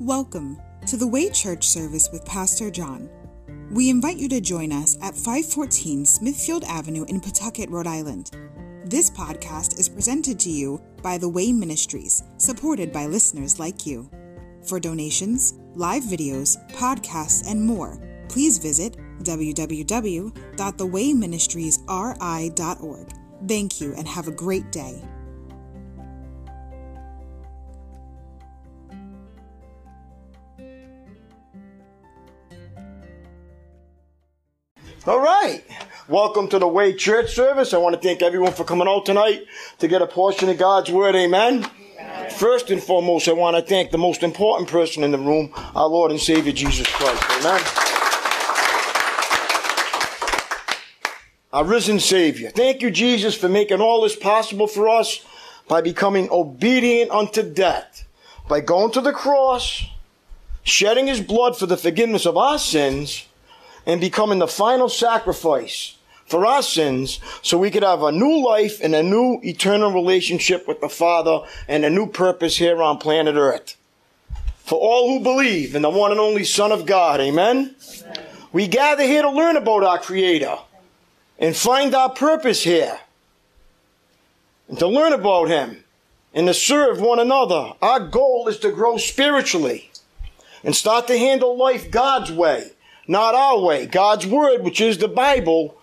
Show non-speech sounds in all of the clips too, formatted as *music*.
Welcome to the Way Church service with Pastor John. We invite you to join us at 514 Smithfield Avenue in Pawtucket, Rhode Island. This podcast is presented to you by The Way Ministries, supported by listeners like you. For donations, live videos, podcasts, and more, please visit www.thewayministriesri.org. Thank you and have a great day. All right. Welcome to the Way Church service. I want to thank everyone for coming out tonight to get a portion of God's Word. Amen. Amen. First and foremost, I want to thank the most important person in the room, our Lord and Savior Jesus Christ. Amen. Our risen Savior. Thank you, Jesus, for making all this possible for us by becoming obedient unto death, by going to the cross, shedding his blood for the forgiveness of our sins and becoming the final sacrifice for our sins so we could have a new life and a new eternal relationship with the Father and a new purpose here on planet Earth. For all who believe in the one and only Son of God, amen? amen. We gather here to learn about our Creator and find our purpose here and to learn about Him and to serve one another. Our goal is to grow spiritually and start to handle life God's way not our way. God's word, which is the Bible,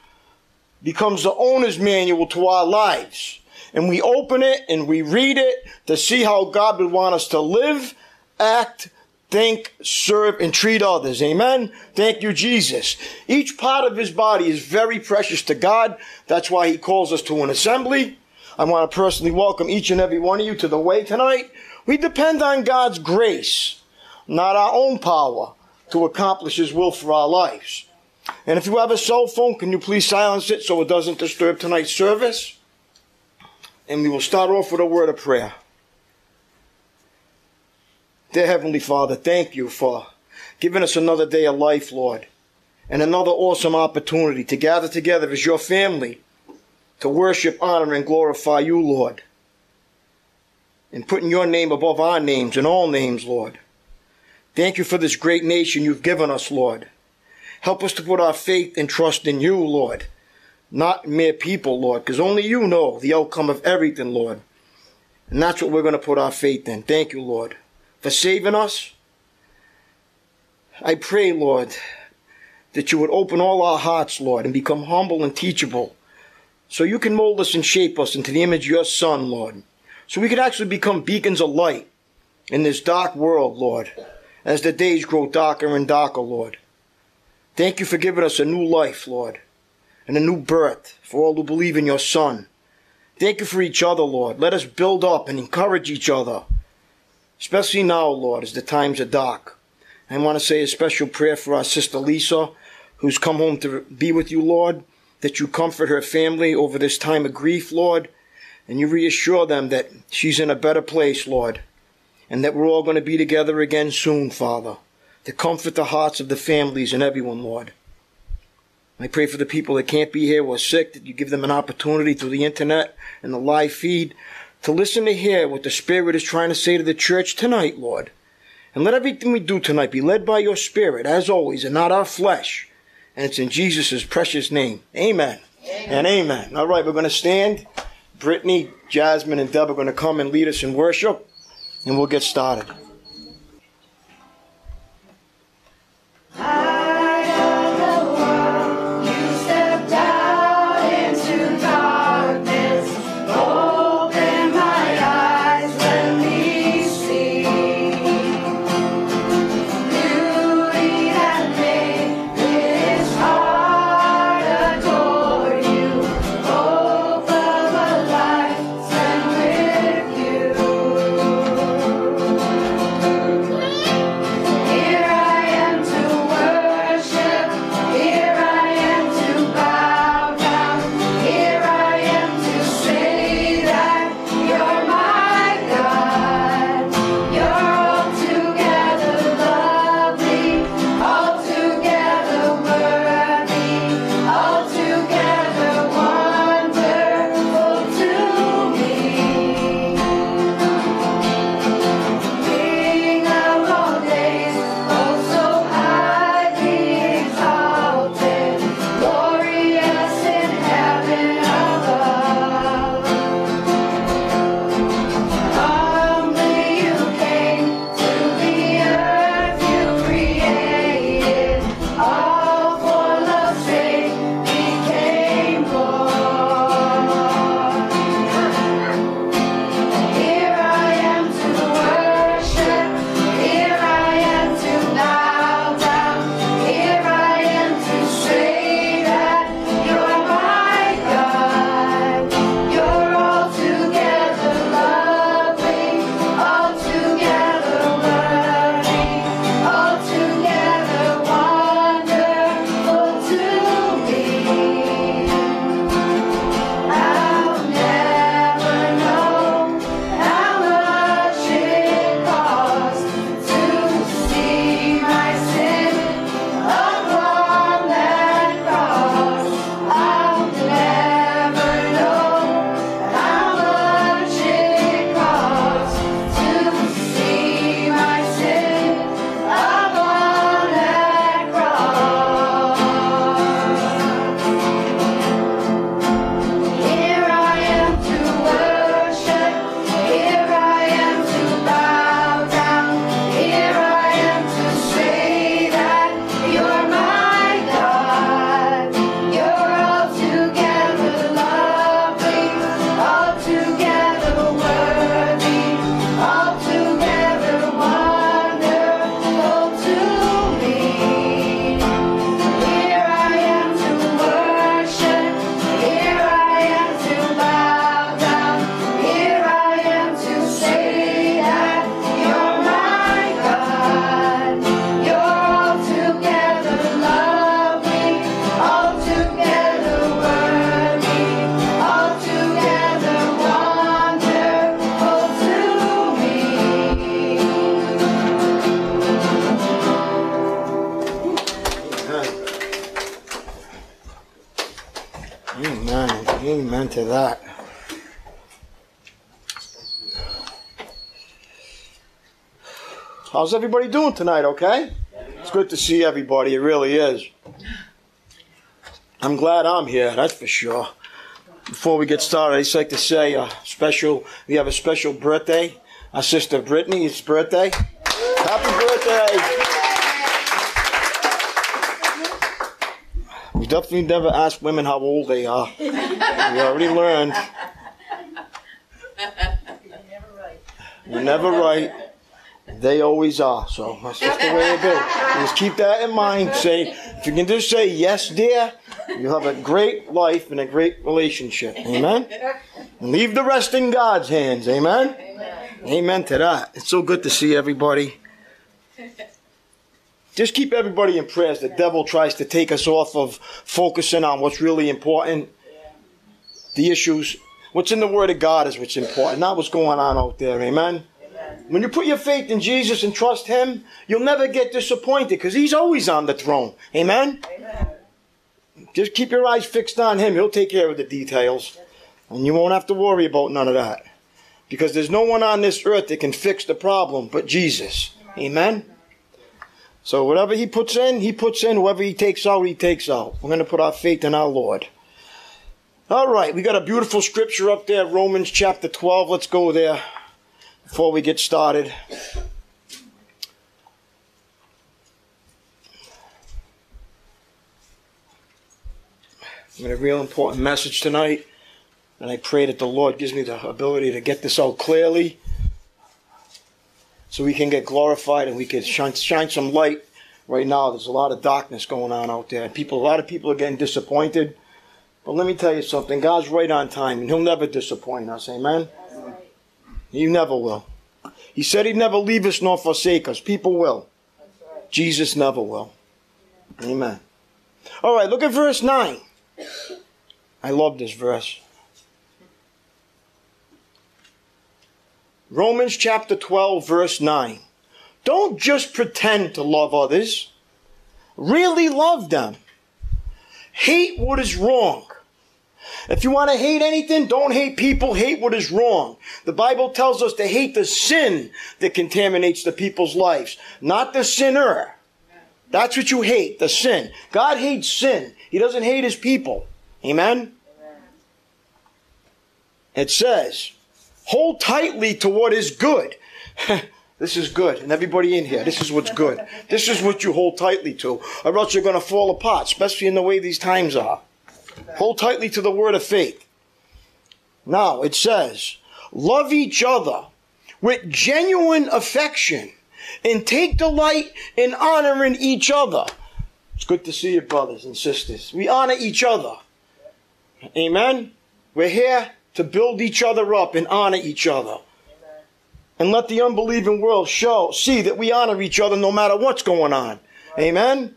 becomes the owner's manual to our lives. And we open it and we read it to see how God would want us to live, act, think, serve, and treat others. Amen. Thank you, Jesus. Each part of his body is very precious to God. That's why he calls us to an assembly. I want to personally welcome each and every one of you to the way tonight. We depend on God's grace, not our own power to accomplish His will for our lives. And if you have a cell phone, can you please silence it so it doesn't disturb tonight's service? And we will start off with a word of prayer. Dear Heavenly Father, thank you for giving us another day of life, Lord, and another awesome opportunity to gather together as your family to worship, honor, and glorify you, Lord, and putting your name above our names and all names, Lord. Thank you for this great nation you've given us, Lord. Help us to put our faith and trust in you, Lord, not mere people, Lord, because only you know the outcome of everything, Lord. And that's what we're going to put our faith in. Thank you, Lord, for saving us. I pray, Lord, that you would open all our hearts, Lord, and become humble and teachable so you can mold us and shape us into the image of your Son, Lord, so we can actually become beacons of light in this dark world, Lord as the days grow darker and darker, Lord. Thank you for giving us a new life, Lord, and a new birth for all who believe in your Son. Thank you for each other, Lord. Let us build up and encourage each other, especially now, Lord, as the times are dark. I want to say a special prayer for our sister Lisa, who's come home to be with you, Lord, that you comfort her family over this time of grief, Lord, and you reassure them that she's in a better place, Lord and that we're all going to be together again soon, Father, to comfort the hearts of the families and everyone, Lord. I pray for the people that can't be here or sick, that you give them an opportunity through the internet and the live feed to listen to hear what the Spirit is trying to say to the church tonight, Lord. And let everything we do tonight be led by your Spirit, as always, and not our flesh. And it's in Jesus' precious name. Amen. amen. And amen. All right, we're going to stand. Brittany, Jasmine, and Deb are going to come and lead us in worship and we'll get started. How's everybody doing tonight? Okay? It's good to see everybody. It really is. I'm glad I'm here, that's for sure. Before we get started, I'd just like to say a special, we have a special birthday. Our sister Brittany, it's birthday. Happy birthday! We definitely never ask women how old they are. We already learned. *laughs* You're never right. They always are. So that's just the way it is. Just keep that in mind. Say, if you can just say yes, dear, you'll have a great life and a great relationship. Amen. And leave the rest in God's hands. Amen. Amen, Amen to that. It's so good to see everybody. Just keep everybody in prayers. The devil tries to take us off of focusing on what's really important, the issues. What's in the Word of God is what's important, not what's going on out there. Amen. When you put your faith in Jesus and trust Him, you'll never get disappointed because He's always on the throne. Amen? Amen? Just keep your eyes fixed on Him. He'll take care of the details. And you won't have to worry about none of that. Because there's no one on this earth that can fix the problem but Jesus. Amen? So whatever He puts in, He puts in. Whoever He takes out, He takes out. We're going to put our faith in our Lord. All right, we got a beautiful scripture up there, Romans chapter 12. Let's go there before we get started. I got a real important message tonight, and I pray that the Lord gives me the ability to get this out clearly so we can get glorified and we can shine, shine some light. Right now, there's a lot of darkness going on out there, and people, a lot of people are getting disappointed. But let me tell you something God's right on time, and He'll never disappoint us. Amen? He never will. He said he'd never leave us nor forsake us. People will. Jesus never will. Amen. All right, look at verse 9. I love this verse. Romans chapter 12, verse 9. Don't just pretend to love others. Really love them. Hate what is wrong. If you want to hate anything, don't hate people, hate what is wrong. The Bible tells us to hate the sin that contaminates the people's lives, not the sinner. That's what you hate, the sin. God hates sin. He doesn't hate his people. Amen? It says, hold tightly to what is good. *laughs* this is good. And everybody in here, this is what's good. This is what you hold tightly to, or else you're going to fall apart, especially in the way these times are. Hold tightly to the word of faith. Now it says, love each other with genuine affection and take delight in honoring each other. It's good to see you, brothers and sisters. We honor each other. Amen. We're here to build each other up and honor each other. And let the unbelieving world show, see that we honor each other no matter what's going on. Amen.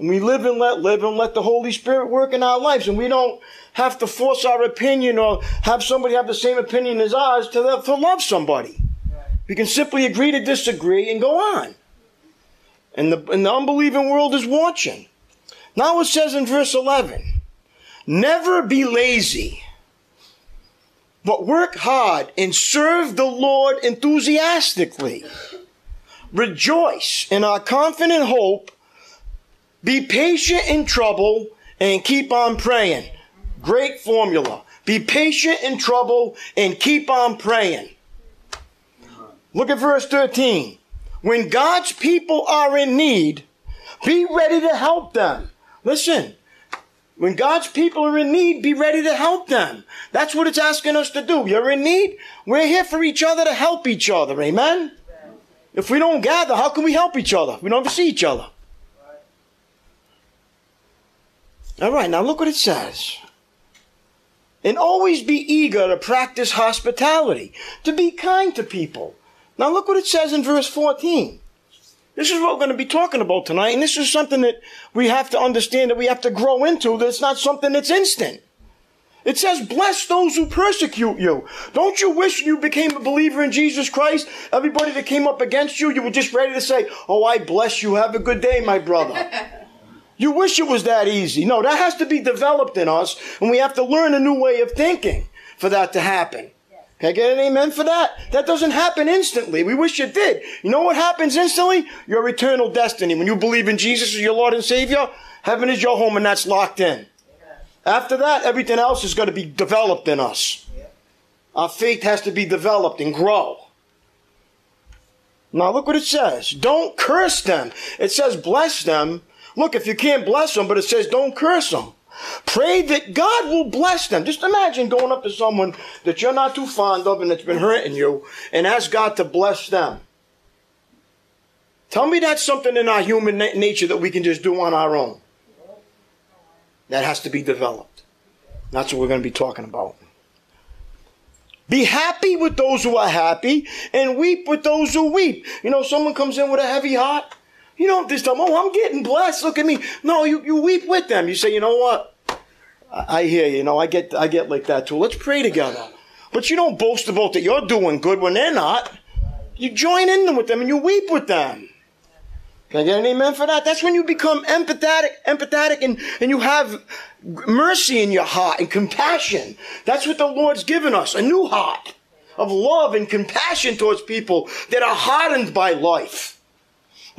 And we live and let live and let the Holy Spirit work in our lives. And we don't have to force our opinion or have somebody have the same opinion as ours to, to love somebody. We can simply agree to disagree and go on. And the, and the unbelieving world is watching. Now it says in verse 11, never be lazy, but work hard and serve the Lord enthusiastically. Rejoice in our confident hope be patient in trouble and keep on praying. Great formula. Be patient in trouble and keep on praying. Look at verse 13. When God's people are in need, be ready to help them. Listen, when God's people are in need, be ready to help them. That's what it's asking us to do. You're in need? We're here for each other to help each other. Amen? If we don't gather, how can we help each other? We don't see each other. All right, now look what it says. And always be eager to practice hospitality, to be kind to people. Now look what it says in verse 14. This is what we're going to be talking about tonight, and this is something that we have to understand that we have to grow into, that it's not something that's instant. It says, bless those who persecute you. Don't you wish you became a believer in Jesus Christ? Everybody that came up against you, you were just ready to say, oh, I bless you. Have a good day, my brother. *laughs* You wish it was that easy. No, that has to be developed in us, and we have to learn a new way of thinking for that to happen. Can I get an amen for that? That doesn't happen instantly. We wish it did. You know what happens instantly? Your eternal destiny. When you believe in Jesus as your Lord and Savior, heaven is your home and that's locked in. After that, everything else is going to be developed in us. Our faith has to be developed and grow. Now look what it says. Don't curse them. It says bless them. Look, if you can't bless them, but it says don't curse them. Pray that God will bless them. Just imagine going up to someone that you're not too fond of and that's been hurting you and ask God to bless them. Tell me that's something in our human na- nature that we can just do on our own. That has to be developed. That's what we're going to be talking about. Be happy with those who are happy and weep with those who weep. You know, someone comes in with a heavy heart. You don't just tell them, oh, I'm getting blessed. Look at me. No, you, you weep with them. You say, you know what? I, I hear you. You know, I get, I get like that too. Let's pray together. But you don't boast about that you're doing good when they're not. You join in with them and you weep with them. Can I get an amen for that? That's when you become empathetic, empathetic and, and you have mercy in your heart and compassion. That's what the Lord's given us, a new heart of love and compassion towards people that are hardened by life.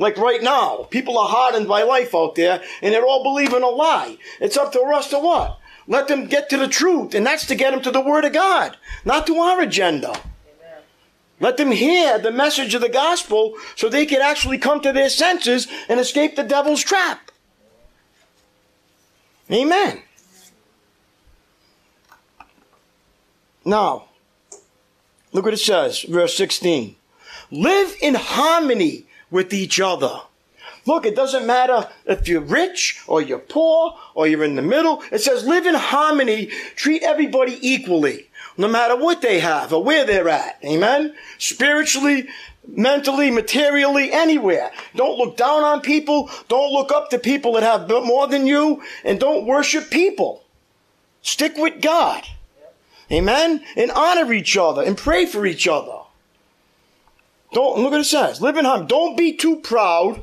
Like right now, people are hardened by life out there and they're all believing a lie. It's up to us to what? Let them get to the truth, and that's to get them to the Word of God, not to our agenda. Let them hear the message of the gospel so they can actually come to their senses and escape the devil's trap. Amen. Now, look what it says, verse 16. Live in harmony with each other. Look, it doesn't matter if you're rich or you're poor or you're in the middle. It says live in harmony, treat everybody equally no matter what they have or where they're at. Amen? Spiritually, mentally, materially, anywhere. Don't look down on people. Don't look up to people that have more than you. And don't worship people. Stick with God. Amen? And honor each other and pray for each other. Don't, look at it says. In. Don't be too proud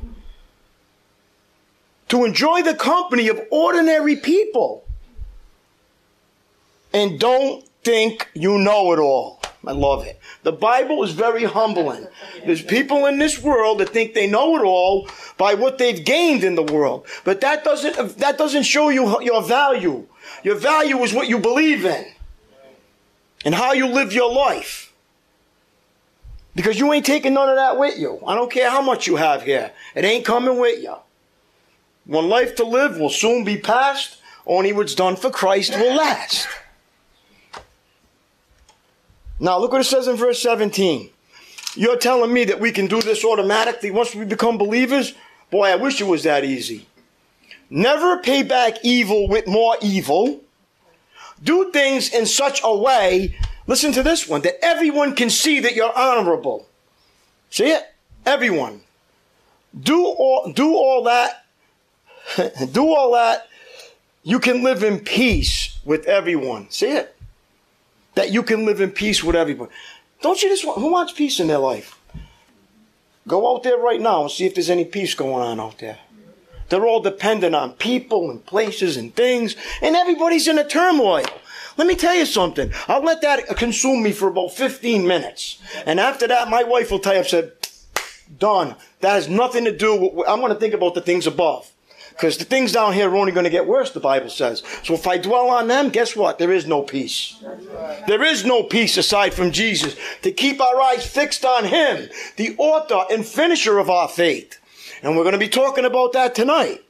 to enjoy the company of ordinary people. And don't think you know it all. I love it. The Bible is very humbling. There's people in this world that think they know it all by what they've gained in the world. But that doesn't, that doesn't show you your value. Your value is what you believe in and how you live your life. Because you ain't taking none of that with you. I don't care how much you have here. It ain't coming with you. One life to live will soon be past. Only what's done for Christ will last. Now, look what it says in verse 17. You're telling me that we can do this automatically once we become believers? Boy, I wish it was that easy. Never pay back evil with more evil. Do things in such a way, listen to this one, that everyone can see that you're honorable. See it? Everyone. Do all, do all that, *laughs* do all that, you can live in peace with everyone. See it? that you can live in peace with everybody. Don't you just want, who wants peace in their life? Go out there right now and see if there's any peace going on out there. They're all dependent on people and places and things, and everybody's in a turmoil. Let me tell you something. I'll let that consume me for about 15 minutes. And after that, my wife will tell you, I've said, done. That has nothing to do with, I'm going to think about the things above. Because the things down here are only going to get worse, the Bible says. So if I dwell on them, guess what? There is no peace. There is no peace aside from Jesus. To keep our eyes fixed on Him, the author and finisher of our faith. And we're going to be talking about that tonight.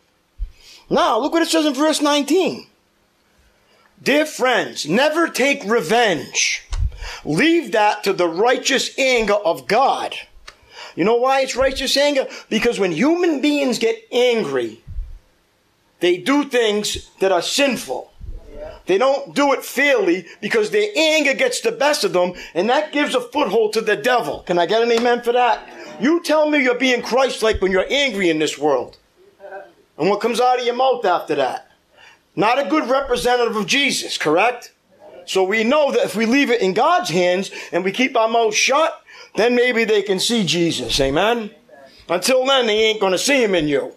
Now, look what it says in verse 19. Dear friends, never take revenge. Leave that to the righteous anger of God. You know why it's righteous anger? Because when human beings get angry, they do things that are sinful. They don't do it fairly because their anger gets the best of them and that gives a foothold to the devil. Can I get an amen for that? You tell me you're being Christ-like when you're angry in this world. And what comes out of your mouth after that? Not a good representative of Jesus, correct? So we know that if we leave it in God's hands and we keep our mouth shut, then maybe they can see Jesus. Amen? Until then, they ain't going to see him in you.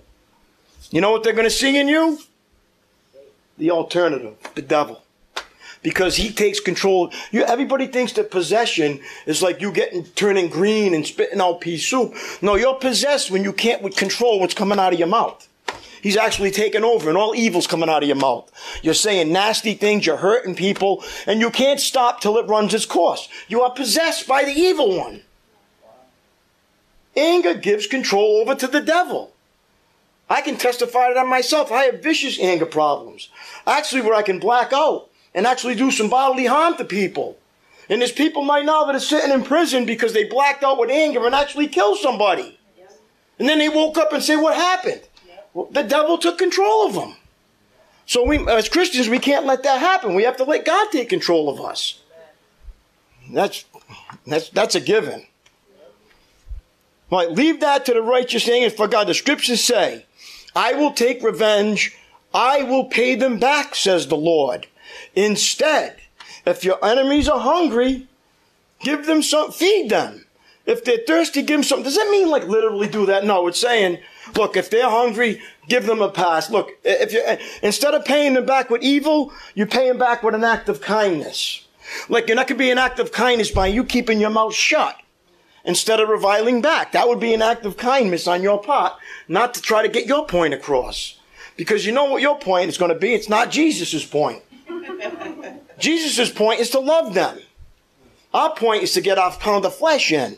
You know what they're going to see in you? The alternative, the devil. Because he takes control. You, everybody thinks that possession is like you getting turning green and spitting out pea soup. No, you're possessed when you can't control what's coming out of your mouth. He's actually taken over and all evil's coming out of your mouth. You're saying nasty things, you're hurting people, and you can't stop till it runs its course. You are possessed by the evil one. Anger gives control over to the devil. I can testify to that myself. I have vicious anger problems. Actually, where I can black out and actually do some bodily harm to people. And there's people right now that are sitting in prison because they blacked out with anger and actually killed somebody. And then they woke up and say, What happened? The devil took control of them. So we, as Christians, we can't let that happen. We have to let God take control of us. That's, that's, that's a given. Right, leave that to the righteous thing and for God. The scriptures say, I will take revenge. I will pay them back, says the Lord. Instead, if your enemies are hungry, give them some, feed them. If they're thirsty, give them something. Does that mean like literally do that? No, it's saying Look, if they're hungry, give them a pass. Look, if you instead of paying them back with evil, you pay them back with an act of kindness. Like, and that could be an act of kindness by you keeping your mouth shut instead of reviling back. That would be an act of kindness on your part, not to try to get your point across. Because you know what your point is going to be? It's not Jesus' point. *laughs* Jesus' point is to love them. Our point is to get our pound of flesh in.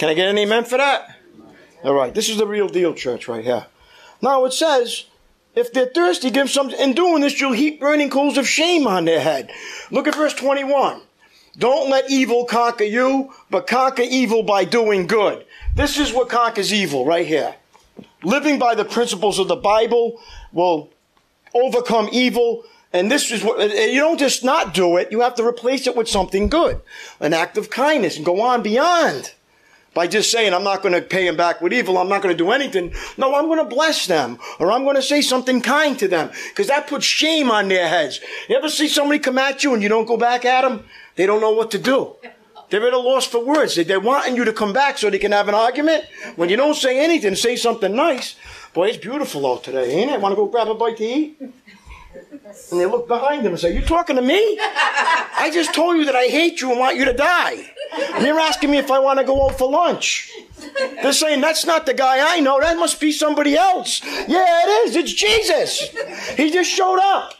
Can I get an amen for that? All right, this is the real deal, church, right here. Now it says, if they're thirsty, give them some. In doing this, you'll heap burning coals of shame on their head. Look at verse 21. Don't let evil conquer you, but conquer evil by doing good. This is what conquers evil right here. Living by the principles of the Bible will overcome evil. And this is what, you don't just not do it, you have to replace it with something good. An act of kindness and go on beyond by just saying, I'm not going to pay them back with evil. I'm not going to do anything. No, I'm going to bless them or I'm going to say something kind to them because that puts shame on their heads. You ever see somebody come at you and you don't go back at them? They don't know what to do. They're at a loss for words. They're wanting you to come back so they can have an argument. When you don't say anything, say something nice. Boy, it's beautiful out today, ain't it? Want to go grab a bite to eat? And they look behind them and say, You talking to me? I just told you that I hate you and want you to die. And you're asking me if I want to go out for lunch. They're saying, That's not the guy I know. That must be somebody else. Yeah, it is. It's Jesus. He just showed up.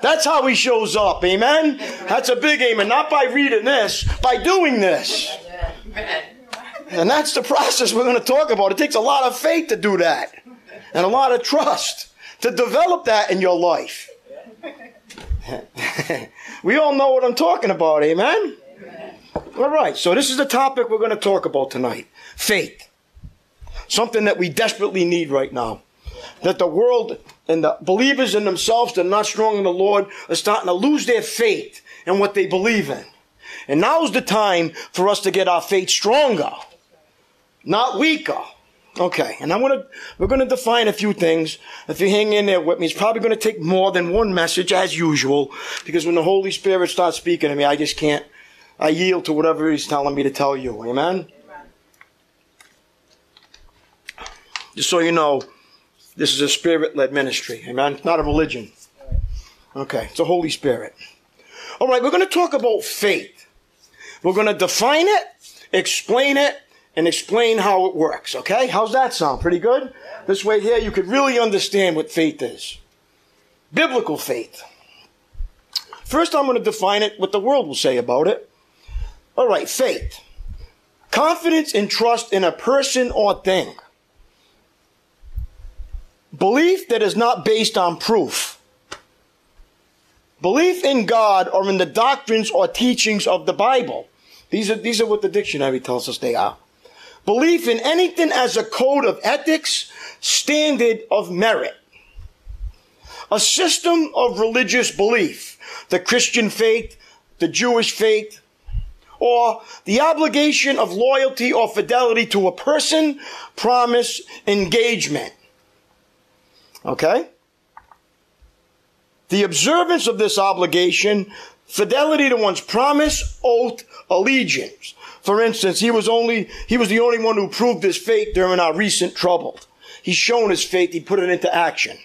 That's how he shows up. Amen? That's a big amen. Not by reading this, by doing this. And that's the process we're going to talk about. It takes a lot of faith to do that and a lot of trust to develop that in your life. *laughs* we all know what I'm talking about, amen? amen? All right, so this is the topic we're going to talk about tonight faith. Something that we desperately need right now. That the world and the believers in themselves that are not strong in the Lord are starting to lose their faith in what they believe in. And now's the time for us to get our faith stronger, not weaker. Okay, and I'm gonna we're gonna define a few things. If you hang in there with me, it's probably gonna take more than one message as usual, because when the Holy Spirit starts speaking to me, I just can't. I yield to whatever He's telling me to tell you. Amen. Just so you know, this is a spirit-led ministry. Amen. Not a religion. Okay, it's a Holy Spirit. All right, we're going to talk about faith. We're going to define it, explain it, and explain how it works. Okay? How's that sound? Pretty good? This way here, you could really understand what faith is. Biblical faith. First, I'm going to define it, what the world will say about it. All right, faith. Confidence and trust in a person or thing. Belief that is not based on proof. Belief in God or in the doctrines or teachings of the Bible. These are, these are what the dictionary tells us they are. Belief in anything as a code of ethics, standard of merit. A system of religious belief, the Christian faith, the Jewish faith, or the obligation of loyalty or fidelity to a person, promise, engagement. Okay? The observance of this obligation, fidelity to one's promise, oath, allegiance. For instance, he was only, he was the only one who proved his faith during our recent trouble. he's shown his faith, he put it into action.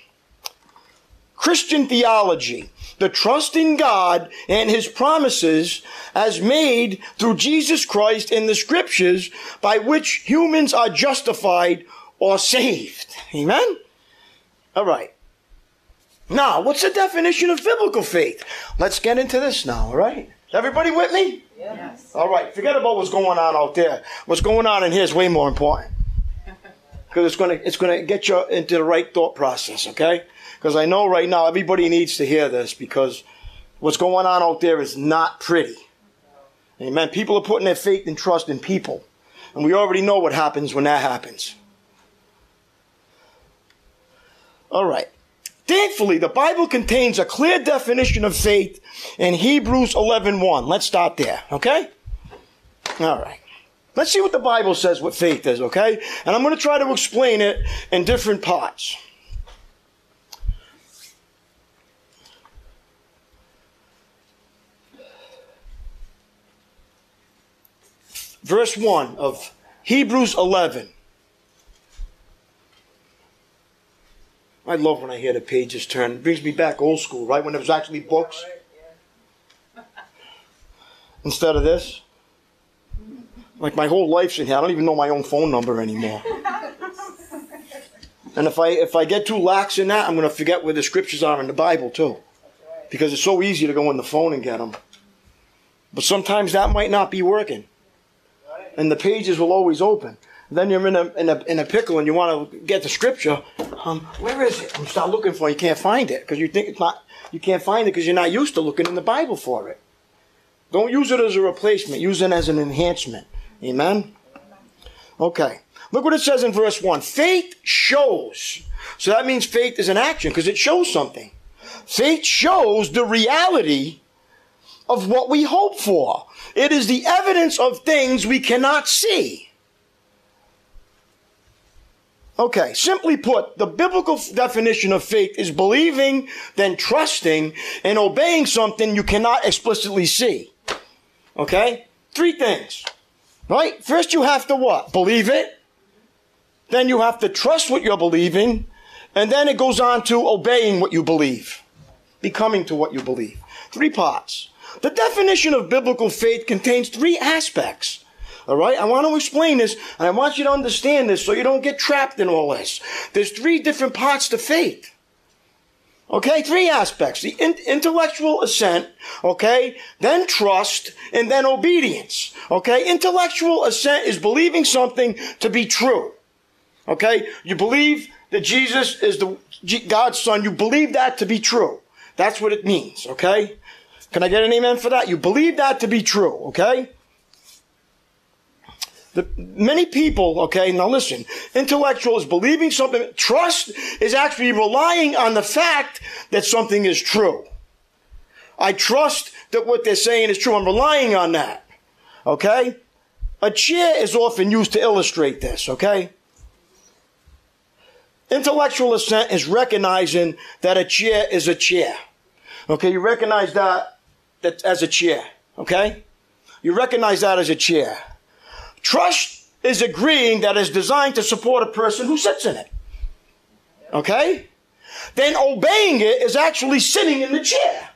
Christian theology, the trust in God and his promises as made through Jesus Christ in the scriptures by which humans are justified or saved. Amen? All right. Now, what's the definition of biblical faith? Let's get into this now, all right? Everybody with me? Yes. All right, forget about what's going on out there. What's going on in here is way more important. *laughs* Because it's going to it's going to get you into the right thought process, okay? Because I know right now everybody needs to hear this because what's going on out there is not pretty. Amen. People are putting their faith and trust in people. And we already know what happens when that happens. All right. Thankfully, the Bible contains a clear definition of faith in Hebrews 11:1. 1. Let's start there, okay? All right. Let's see what the Bible says what faith is, okay? And I'm going to try to explain it in different parts. Verse 1 of Hebrews 11. I love when I hear the pages turn. It brings me back old school, right? When there was actually books. Instead of this. Like my whole life's in here. I don't even know my own phone number anymore. *laughs* and if I if I get too lax in that, I'm going to forget where the scriptures are in the Bible too. Because it's so easy to go on the phone and get them. But sometimes that might not be working. And the pages will always open then you're in a, in a, in a pickle and you want to get the scripture. Um, where is it? You start looking for it. You can't find it because you think it's not, you can't find it because you're not used to looking in the Bible for it. Don't use it as a replacement. Use it as an enhancement. Amen? Okay. Look what it says in verse 1. Faith shows. So that means faith is an action because it shows something. Faith shows the reality of what we hope for. It is the evidence of things we cannot see. Okay, simply put, the biblical definition of faith is believing, then trusting, and obeying something you cannot explicitly see. Okay? Three things. Right? First you have to what? Believe it. Then you have to trust what you're believing. And then it goes on to obeying what you believe. Becoming to what you believe. Three parts. The definition of biblical faith contains three aspects. All right? I want to explain this, and I want you to understand this so you don't get trapped in all this. There's three different parts to faith. Okay, three aspects. The in- intellectual assent, okay, then trust, and then obedience. Okay, intellectual assent is believing something to be true. Okay, you believe that Jesus is the God's son. You believe that to be true. That's what it means. Okay, can I get an amen for that? You believe that to be true. Okay. The, many people, okay, now listen, intellectual is believing something. Trust is actually relying on the fact that something is true. I trust that what they're saying is true. I'm relying on that. Okay? A chair is often used to illustrate this, okay? Intellectual assent is recognizing that a chair is a chair. Okay, you recognize that, that as a chair, okay? You recognize that as a chair. Trust is agreeing that is designed to support a person who sits in it. Okay? Then obeying it is actually sitting in the chair.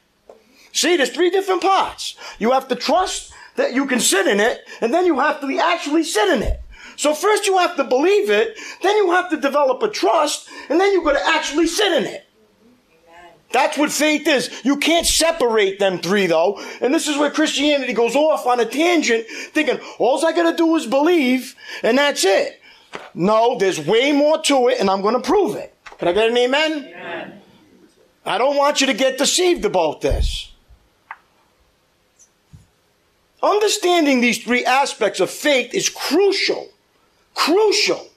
See, there's three different parts. You have to trust that you can sit in it, and then you have to actually sit in it. So first you have to believe it, then you have to develop a trust, and then you've got to actually sit in it. That's what faith is. You can't separate them three though. And this is where Christianity goes off on a tangent, thinking, all I gotta do is believe, and that's it. No, there's way more to it, and I'm gonna prove it. Can I get an amen? amen? I don't want you to get deceived about this. Understanding these three aspects of faith is crucial. Crucial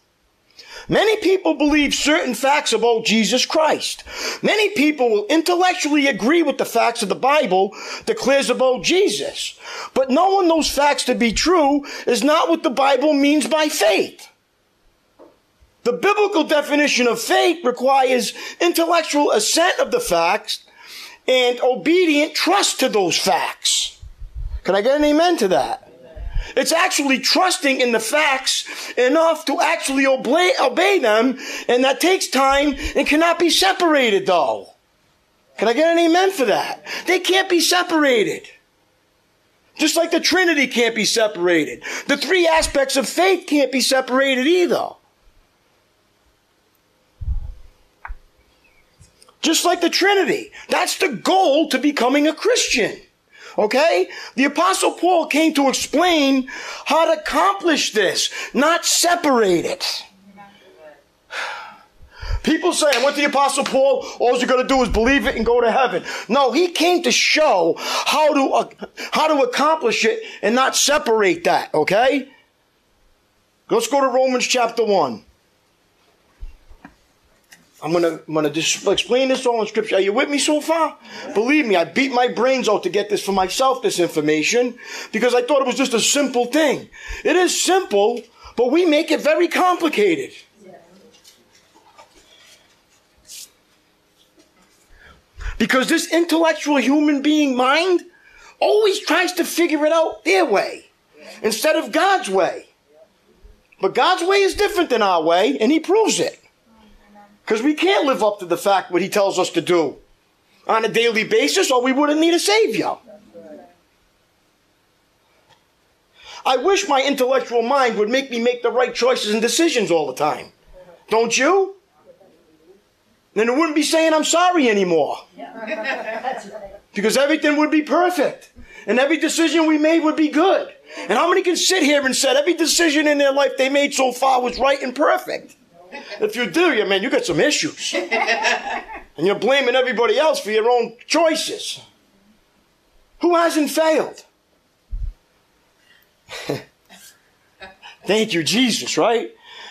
Many people believe certain facts about Jesus Christ. Many people will intellectually agree with the facts of the Bible declares about Jesus. But knowing those facts to be true is not what the Bible means by faith. The biblical definition of faith requires intellectual assent of the facts and obedient trust to those facts. Can I get an amen to that? It's actually trusting in the facts enough to actually obey, obey them, and that takes time and cannot be separated though. Can I get an amen for that? They can't be separated. Just like the Trinity can't be separated. The three aspects of faith can't be separated either. Just like the Trinity. That's the goal to becoming a Christian. Okay? The apostle Paul came to explain how to accomplish this, not separate it. People say, I went to the apostle Paul, all you're going to do is believe it and go to heaven. No, he came to show how to, uh, how to accomplish it and not separate that, okay? Let's go to Romans chapter 1. I'm gonna, I'm gonna just explain this all in scripture. Are you with me so far? Believe me, I beat my brains out to get this for myself, this information, because I thought it was just a simple thing. It is simple, but we make it very complicated. Because this intellectual human being mind always tries to figure it out their way instead of God's way. But God's way is different than our way, and He proves it. Because we can't live up to the fact what he tells us to do on a daily basis, or we wouldn't need a Savior. I wish my intellectual mind would make me make the right choices and decisions all the time. Don't you? Then it wouldn't be saying I'm sorry anymore. *laughs* Because everything would be perfect. And every decision we made would be good. And how many can sit here and say every decision in their life they made so far was right and perfect? If you do, you man, you got some issues. and you're blaming everybody else for your own choices. Who hasn't failed? *laughs* Thank you, Jesus, right?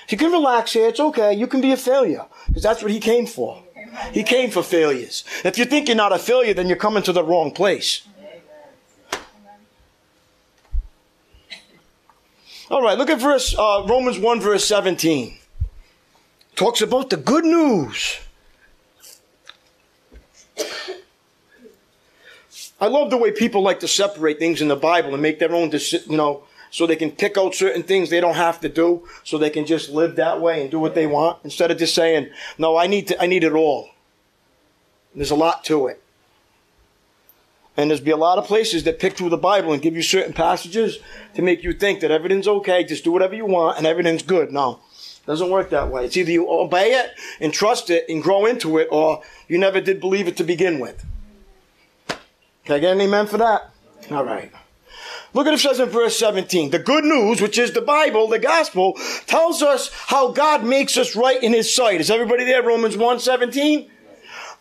You can relax here. It's okay. You can be a failure because that's what he came for. He came for failures. If you think you're not a failure, then you're coming to the wrong place. All right, look at verse uh, Romans 1, verse 17 talks about the good news. I love the way people like to separate things in the Bible and make their own, you know, so they can pick out certain things they don't have to do, so they can just live that way and do what they want instead of just saying, "No, I need to, I need it all." There's a lot to it, and there's be a lot of places that pick through the Bible and give you certain passages to make you think that everything's okay, just do whatever you want, and everything's good. No, doesn't work that way. It's either you obey it and trust it and grow into it, or you never did believe it to begin with. Can I get an amen for that? All right. Look at it says in verse 17. The good news, which is the Bible, the gospel, tells us how God makes us right in his sight. Is everybody there? Romans 1 17?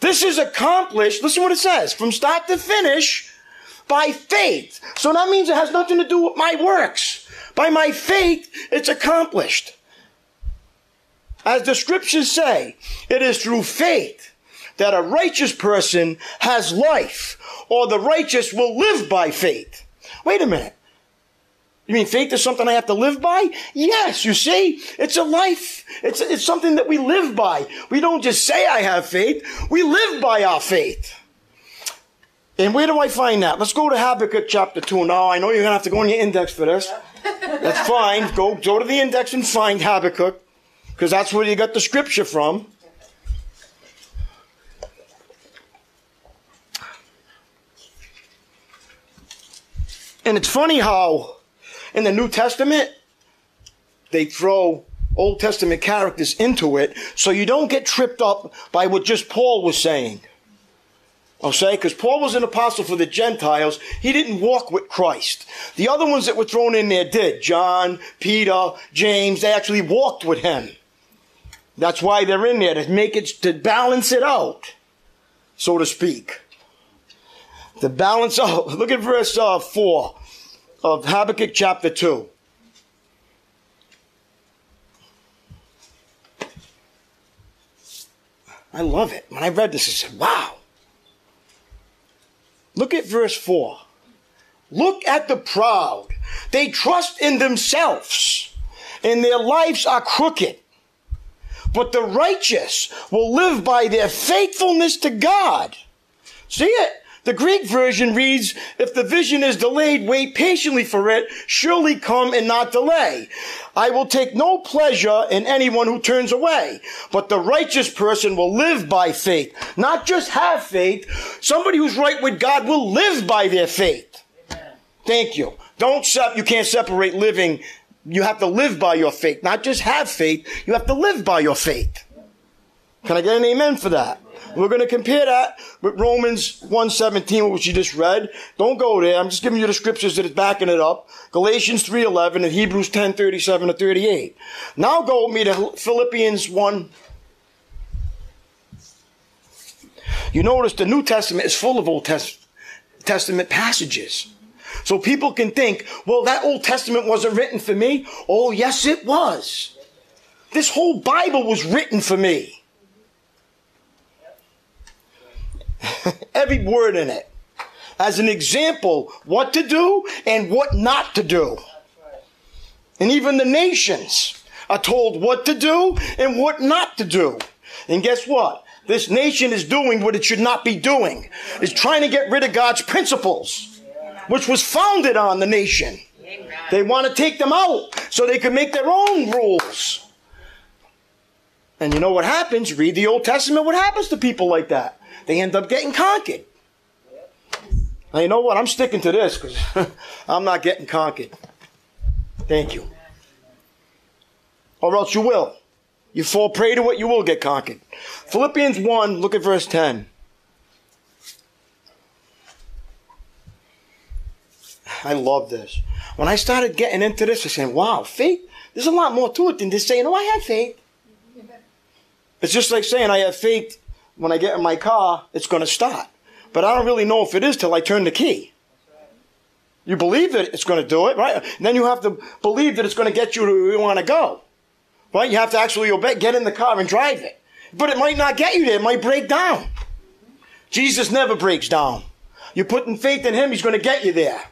This is accomplished, listen what it says, from start to finish by faith. So that means it has nothing to do with my works. By my faith, it's accomplished. As the scriptures say, it is through faith that a righteous person has life, or the righteous will live by faith. Wait a minute. You mean faith is something I have to live by? Yes, you see, it's a life. It's, it's something that we live by. We don't just say I have faith, we live by our faith. And where do I find that? Let's go to Habakkuk chapter 2. Now, I know you're going to have to go on your index for this. That's fine. Go, go to the index and find Habakkuk because that's where you got the scripture from. And it's funny how in the New Testament they throw Old Testament characters into it so you don't get tripped up by what just Paul was saying. I'll say, because Paul was an apostle for the Gentiles. He didn't walk with Christ. The other ones that were thrown in there did. John, Peter, James, they actually walked with him. That's why they're in there, to make it, to balance it out, so to speak. To balance *laughs* out. Look at verse uh, 4 of Habakkuk chapter 2. I love it. When I read this, I said, wow. Look at verse 4. Look at the proud. They trust in themselves, and their lives are crooked but the righteous will live by their faithfulness to God. See it? The Greek version reads, if the vision is delayed, wait patiently for it, surely come and not delay. I will take no pleasure in anyone who turns away, but the righteous person will live by faith. Not just have faith. Somebody who's right with God will live by their faith. Thank you. Don't sep- you can't separate living. You have to live by your faith, not just have faith. You have to live by your faith. Can I get an amen for that? We're going to compare that with Romans 1.17, which you just read. Don't go there. I'm just giving you the scriptures that is backing it up. Galatians 3.11 and Hebrews 10.37 to 38. Now go with me to Philippians 1. You notice the New Testament is full of Old Testament passages. So people can think, well, that Old Testament wasn't written for me. Oh, yes, it was. This whole Bible was written for me. *laughs* Every word in it. As an example, what to do and what not to do. And even the nations are told what to do and what not to do. And guess what? This nation is doing what it should not be doing. It's trying to get rid of God's principles, which was founded on the nation. They want to take them out so they can make their own rules. And you know what happens? Read the Old Testament. What happens to people like that? They end up getting conquered. Now, you know what? I'm sticking to this because *laughs* I'm not getting conquered. Thank you. Or else you will. You fall prey to what you will get conquered. Philippians 1, look at verse 10. I love this. When I started getting into this, I said, wow, faith, there's a lot more to it than just saying, oh, I have faith. *laughs* It's just like saying I have faith when I get in my car, it's going to start. But I don't really know if it is till I turn the key. You believe that it's going to do it, right? And then you have to believe that it's going to get you to where you want to go. Right? You have to actually obey, get in the car and drive it. But it might not get you there. It might break down. Jesus never breaks down. You're putting faith in Him, He's going to get you there.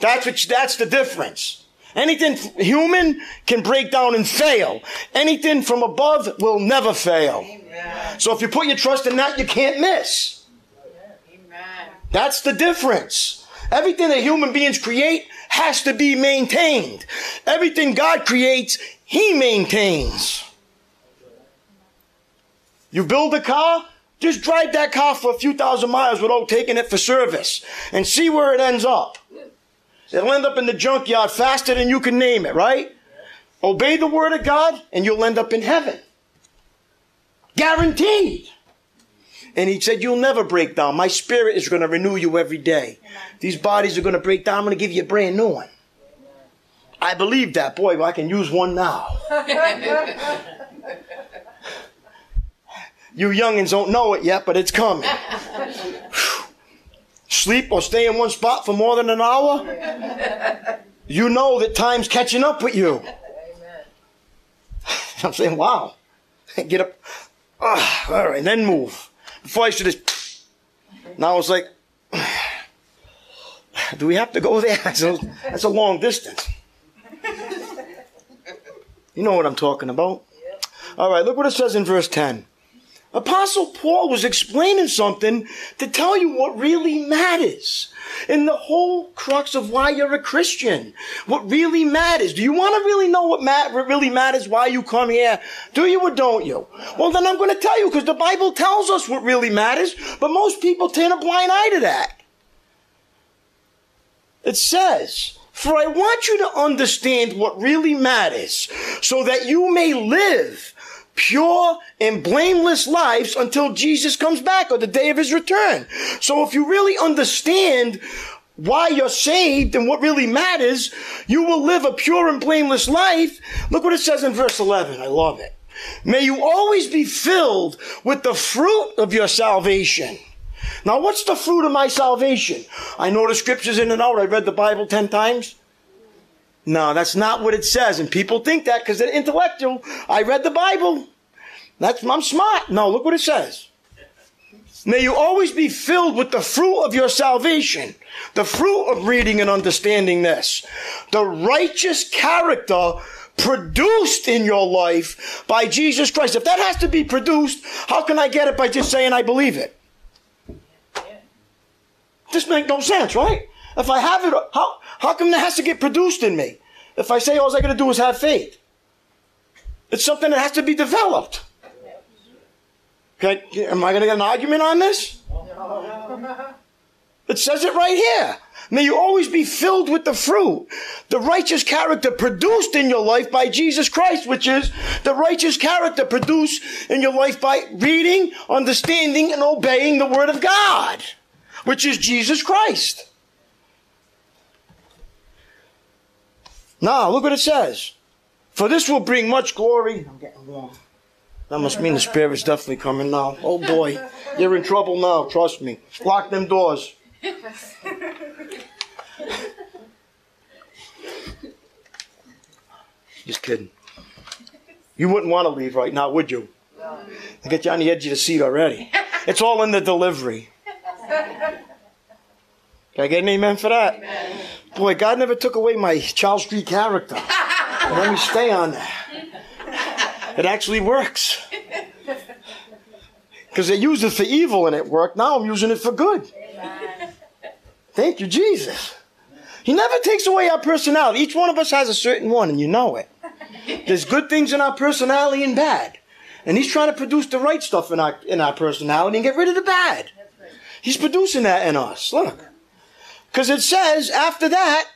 That's what, that's the difference. Anything human can break down and fail. Anything from above will never fail. Amen. So if you put your trust in that, you can't miss. Amen. That's the difference. Everything that human beings create has to be maintained. Everything God creates, He maintains. You build a car, just drive that car for a few thousand miles without taking it for service and see where it ends up. It'll end up in the junkyard faster than you can name it, right? Obey the word of God and you'll end up in heaven. Guaranteed. And he said, You'll never break down. My spirit is going to renew you every day. These bodies are going to break down. I'm going to give you a brand new one. I believe that. Boy, I can use one now. *laughs* you youngins don't know it yet, but it's coming *laughs* sleep or stay in one spot for more than an hour, *laughs* you know that time's catching up with you. I'm saying, wow. Get up. Ah, all right, then move. Before I should just, now it's like, *sighs* do we have to go there? *laughs* That's a, that's a long distance. You know what I'm talking about. All right, look what it says in verse 10. Apostle Paul was explaining something to tell you what really matters. In the whole crux of why you're a Christian. What really matters. Do you want to really know what ma- really matters why you come here? Do you or don't you? Well, then I'm going to tell you because the Bible tells us what really matters, but most people turn a blind eye to that. It says, for I want you to understand what really matters so that you may live pure and blameless lives until Jesus comes back or the day of his return. So if you really understand why you're saved and what really matters, you will live a pure and blameless life. Look what it says in verse 11. I love it. May you always be filled with the fruit of your salvation. Now, what's the fruit of my salvation? I know the scriptures in and out. I read the Bible 10 times. No, that's not what it says. And people think that because they're intellectual. I read the Bible. That's, I'm smart. No, look what it says. May you always be filled with the fruit of your salvation, the fruit of reading and understanding this, the righteous character produced in your life by Jesus Christ. If that has to be produced, how can I get it by just saying I believe it? This makes no sense, right? If I have it, how, how come that has to get produced in me? If I say all I gotta do is have faith. It's something that has to be developed. Okay, am I gonna get an argument on this? It says it right here. May you always be filled with the fruit, the righteous character produced in your life by Jesus Christ, which is the righteous character produced in your life by reading, understanding, and obeying the Word of God, which is Jesus Christ. Now, look what it says. For this will bring much glory. I'm getting warm. That must mean the spirit is definitely coming now. Oh boy, you're in trouble now, trust me. Lock them doors. Just kidding. You wouldn't want to leave right now, would you? I get you on the edge of the seat already. It's all in the delivery. Can I get an amen for that? Boy, God never took away my Charles Street character. *laughs* Let me stay on that. It actually works. Because they used it for evil and it worked. Now I'm using it for good. Thank you, Jesus. He never takes away our personality. Each one of us has a certain one, and you know it. There's good things in our personality and bad. And he's trying to produce the right stuff in our in our personality and get rid of the bad. He's producing that in us. Look. Because it says after that,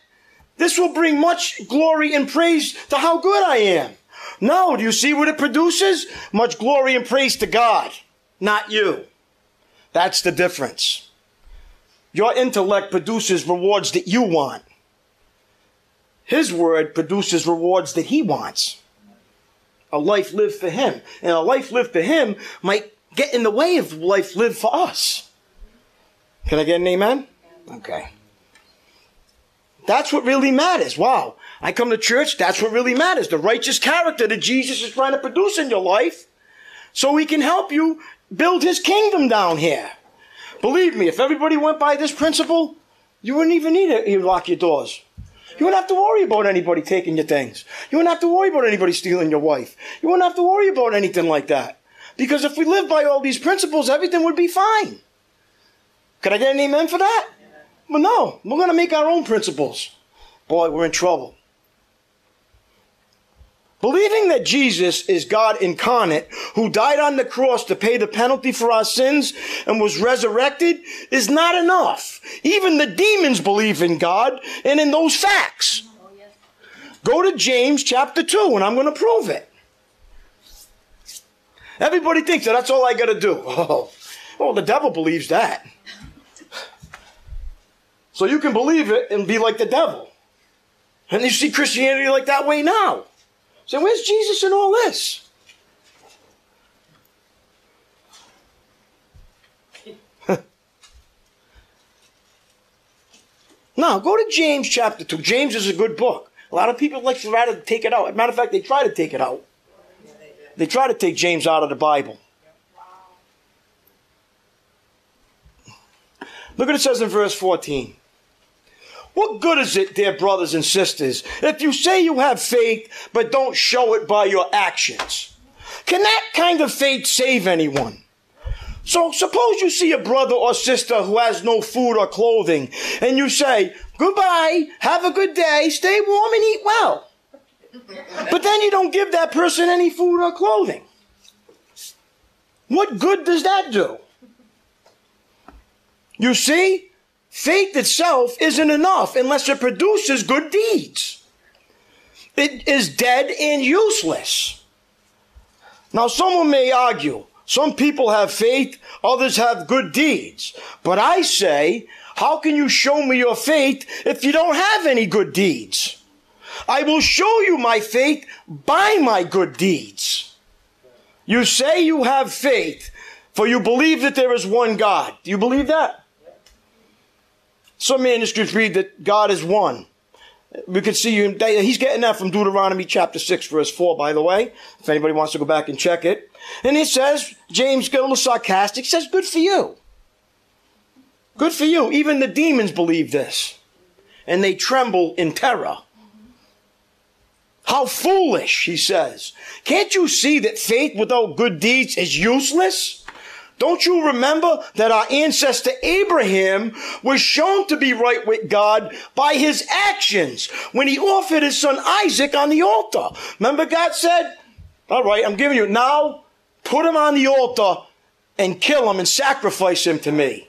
this will bring much glory and praise to how good I am. No, do you see what it produces? Much glory and praise to God, not you. That's the difference. Your intellect produces rewards that you want. His word produces rewards that he wants. A life lived for him. And a life lived for him might get in the way of life lived for us. Can I get an amen? Okay. That's what really matters. Wow. I come to church, that's what really matters. The righteous character that Jesus is trying to produce in your life so he can help you build his kingdom down here. Believe me, if everybody went by this principle, you wouldn't even need to lock your doors. You wouldn't have to worry about anybody taking your things. You wouldn't have to worry about anybody stealing your wife. You wouldn't have to worry about anything like that. Because if we live by all these principles, everything would be fine. Could I get an amen for that? But no, we're going to make our own principles. Boy, we're in trouble. Believing that Jesus is God incarnate, who died on the cross to pay the penalty for our sins and was resurrected, is not enough. Even the demons believe in God and in those facts. Go to James chapter 2, and I'm going to prove it. Everybody thinks that that's all I got to do. *laughs* Oh, well, the devil believes that. So you can believe it and be like the devil. And you see Christianity like that way now. So where's Jesus in all this? *laughs* now, go to James chapter 2. James is a good book. A lot of people like to rather take it out. matter of fact, they try to take it out. They try to take James out of the Bible. Look what it says in verse 14. What good is it, dear brothers and sisters, if you say you have faith but don't show it by your actions? Can that kind of faith save anyone? So suppose you see a brother or sister who has no food or clothing and you say, goodbye, have a good day, stay warm and eat well. But then you don't give that person any food or clothing. What good does that do? You see, Faith itself isn't enough unless it produces good deeds. It is dead and useless. Now, someone may argue, some people have faith, others have good deeds. But I say, how can you show me your faith if you don't have any good deeds? I will show you my faith by my good deeds. You say you have faith, for you believe that there is one God. Do you believe that? Some manuscripts read that God is one. We can see he's getting that from Deuteronomy chapter 6, verse 4, by the way, if anybody wants to go back and check it. And it says, James got a little sarcastic, says, good for you. Good for you. Even the demons believe this. And they tremble in terror. How foolish, he says. Can't you see that faith without good deeds is useless? Don't you remember that our ancestor Abraham was shown to be right with God by his actions when he offered his son Isaac on the altar? Remember God said, all right, I'm giving you now, put him on the altar and kill him and sacrifice him to me.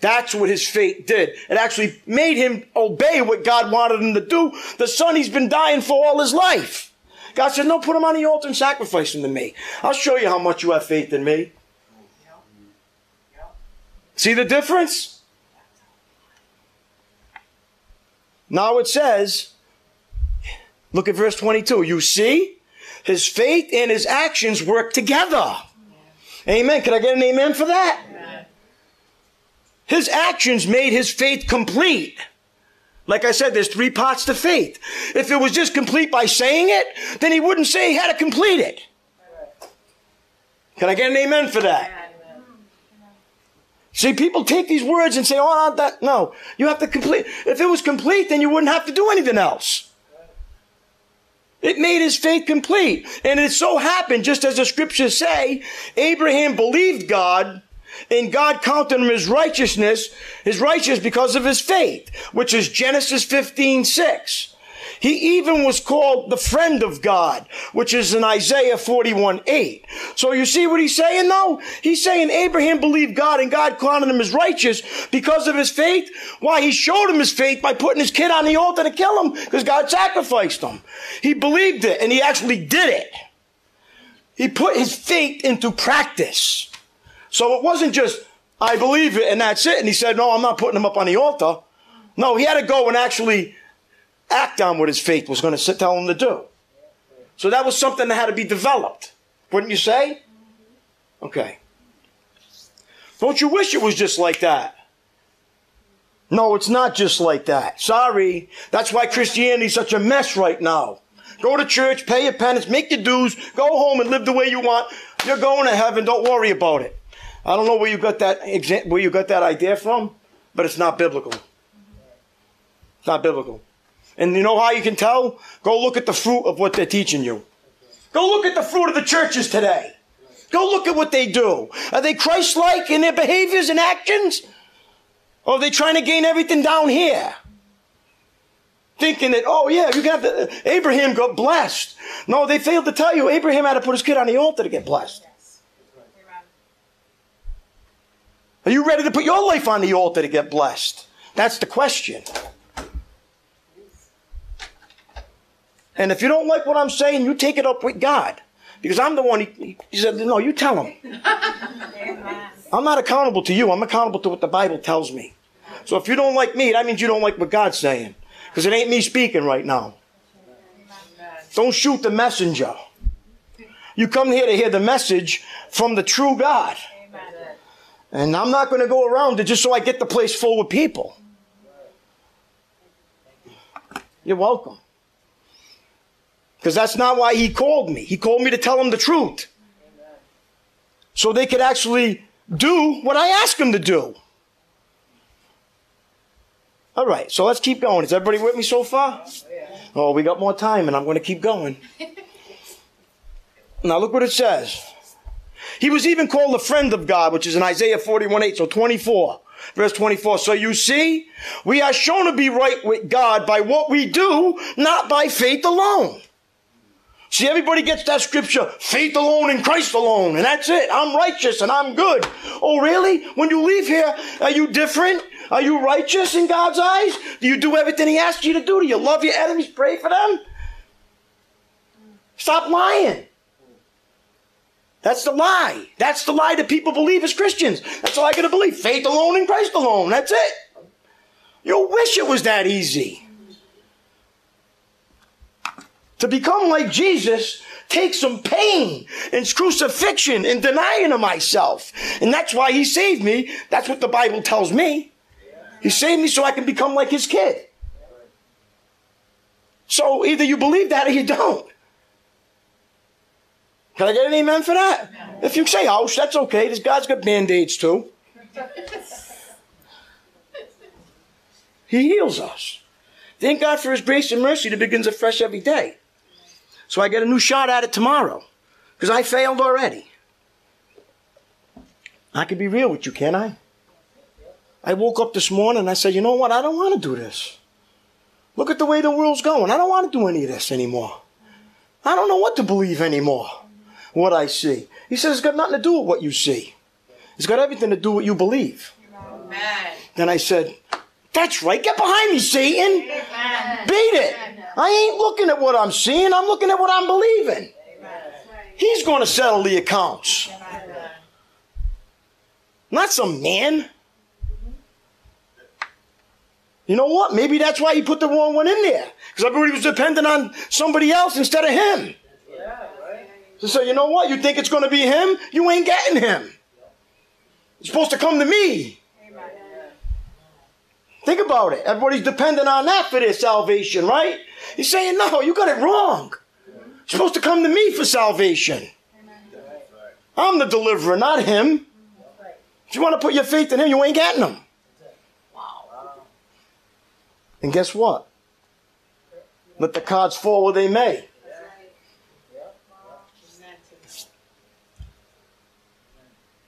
That's what his faith did. It actually made him obey what God wanted him to do. The son he's been dying for all his life. God said, No, put him on the altar and sacrifice him to me. I'll show you how much you have faith in me. See the difference? Now it says, look at verse 22. You see, his faith and his actions work together. Amen. Can I get an amen for that? His actions made his faith complete. Like I said, there's three parts to faith. If it was just complete by saying it, then he wouldn't say he had to complete it. Can I get an amen for that? See, people take these words and say, oh, that, no, you have to complete. If it was complete, then you wouldn't have to do anything else. It made his faith complete. And it so happened, just as the scriptures say, Abraham believed God and God counted him as righteousness, his righteous because of his faith, which is Genesis 15, 6. He even was called the friend of God, which is in Isaiah 41, 8. So you see what he's saying though? He's saying Abraham believed God and God counted him as righteous because of his faith. Why? He showed him his faith by putting his kid on the altar to kill him because God sacrificed him. He believed it and he actually did it. He put his faith into practice. So it wasn't just, I believe it and that's it. And he said, no, I'm not putting him up on the altar. No, he had to go and actually act on what his faith was going to tell him to do. So that was something that had to be developed. Wouldn't you say? Okay. Don't you wish it was just like that? No, it's not just like that. Sorry. That's why Christianity's such a mess right now. Go to church, pay your penance, make your dues, go home and live the way you want. You're going to heaven. Don't worry about it. I don't know where you got that exa- where you got that idea from, but it's not biblical. It's not biblical. And you know how you can tell? Go look at the fruit of what they're teaching you. Go look at the fruit of the churches today. Go look at what they do. Are they Christ-like in their behaviors and actions? Or are they trying to gain everything down here? Thinking that, oh yeah, you got the, Abraham got blessed. No, they failed to tell you Abraham had to put his kid on the altar to get blessed. Are you ready to put your life on the altar to get blessed? That's the question. And if you don't like what I'm saying, you take it up with God. Because I'm the one, he, he said, no, you tell him. I'm not accountable to you. I'm accountable to what the Bible tells me. So if you don't like me, that means you don't like what God's saying. Because it ain't me speaking right now. Don't shoot the messenger. You come here to hear the message from the true God. And I'm not going to go around it just so I get the place full with people. You're welcome. Because that's not why he called me. He called me to tell them the truth. So they could actually do what I asked them to do. All right, so let's keep going. Is everybody with me so far? Oh, we got more time, and I'm going to keep going. *laughs* Now, look what it says. He was even called a friend of God, which is in Isaiah 41 8, so 24. Verse 24. So you see, we are shown to be right with God by what we do, not by faith alone. See, everybody gets that scripture, faith alone in Christ alone, and that's it. I'm righteous and I'm good. Oh, really? When you leave here, are you different? Are you righteous in God's eyes? Do you do everything He asks you to do? Do you love your enemies? Pray for them? Stop lying. That's the lie. That's the lie that people believe as Christians. That's all I gotta believe. Faith alone in Christ alone. That's it. You wish it was that easy. To become like Jesus takes some pain and crucifixion and denying of myself. And that's why he saved me. That's what the Bible tells me. He saved me so I can become like his kid. So either you believe that or you don't. Can I get an amen for that? If you say ouch, that's okay. This God's got band-aids too. He heals us. Thank God for his grace and mercy that begins afresh every day. So I get a new shot at it tomorrow. Because I failed already. I can be real with you, can't I? I woke up this morning and I said, you know what? I don't want to do this. Look at the way the world's going. I don't want to do any of this anymore. I don't know what to believe anymore. What I see. He says it's got nothing to do with what you see. It's got everything to do with what you believe. Amen. Then I said, That's right. Get behind me, Satan. Amen. Beat it. I ain't looking at what I'm seeing. I'm looking at what I'm believing. Amen. He's going to settle the accounts. Not some man. You know what? Maybe that's why he put the wrong one in there. Because everybody was dependent on somebody else instead of him. So say, you know what? You think it's going to be him? You ain't getting him. You're supposed to come to me. Think about it. Everybody's dependent on that for their salvation, right? He's saying, no, you got it wrong. You're supposed to come to me for salvation. I'm the deliverer, not him. If you want to put your faith in him, you ain't getting him. And guess what? Let the cards fall where they may.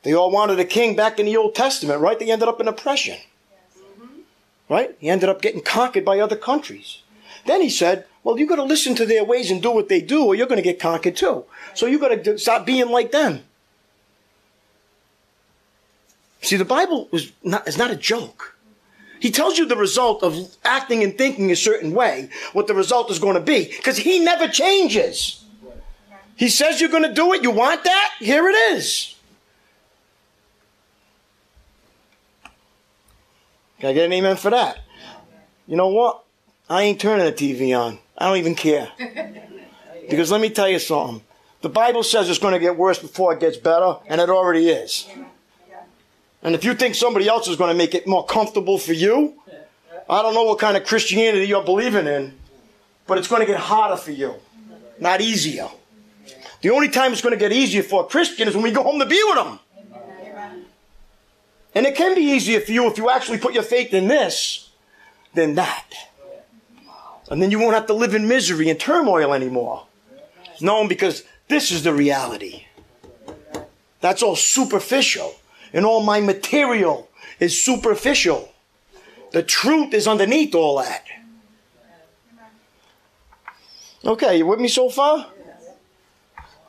They all wanted a king back in the Old Testament, right? They ended up in oppression. Right? He ended up getting conquered by other countries. Then he said, Well, you got to listen to their ways and do what they do, or you're going to get conquered too. So you got to stop being like them. See, the Bible is not, is not a joke. He tells you the result of acting and thinking a certain way, what the result is going to be, because he never changes. He says you're going to do it. You want that? Here it is. Can I get an amen for that? You know what? I ain't turning the TV on. I don't even care. *laughs* Because let me tell you something. The Bible says it's going to get worse before it gets better, and it already is. And if you think somebody else is going to make it more comfortable for you, I don't know what kind of Christianity you're believing in, but it's going to get harder for you, not easier. The only time it's going to get easier for a Christian is when we go home to be with them. And it can be easier for you if you actually put your faith in this than that. And then you won't have to live in misery and turmoil anymore. No, because this is the reality. That's all superficial and all my material is superficial. The truth is underneath all that. Okay, you with me so far?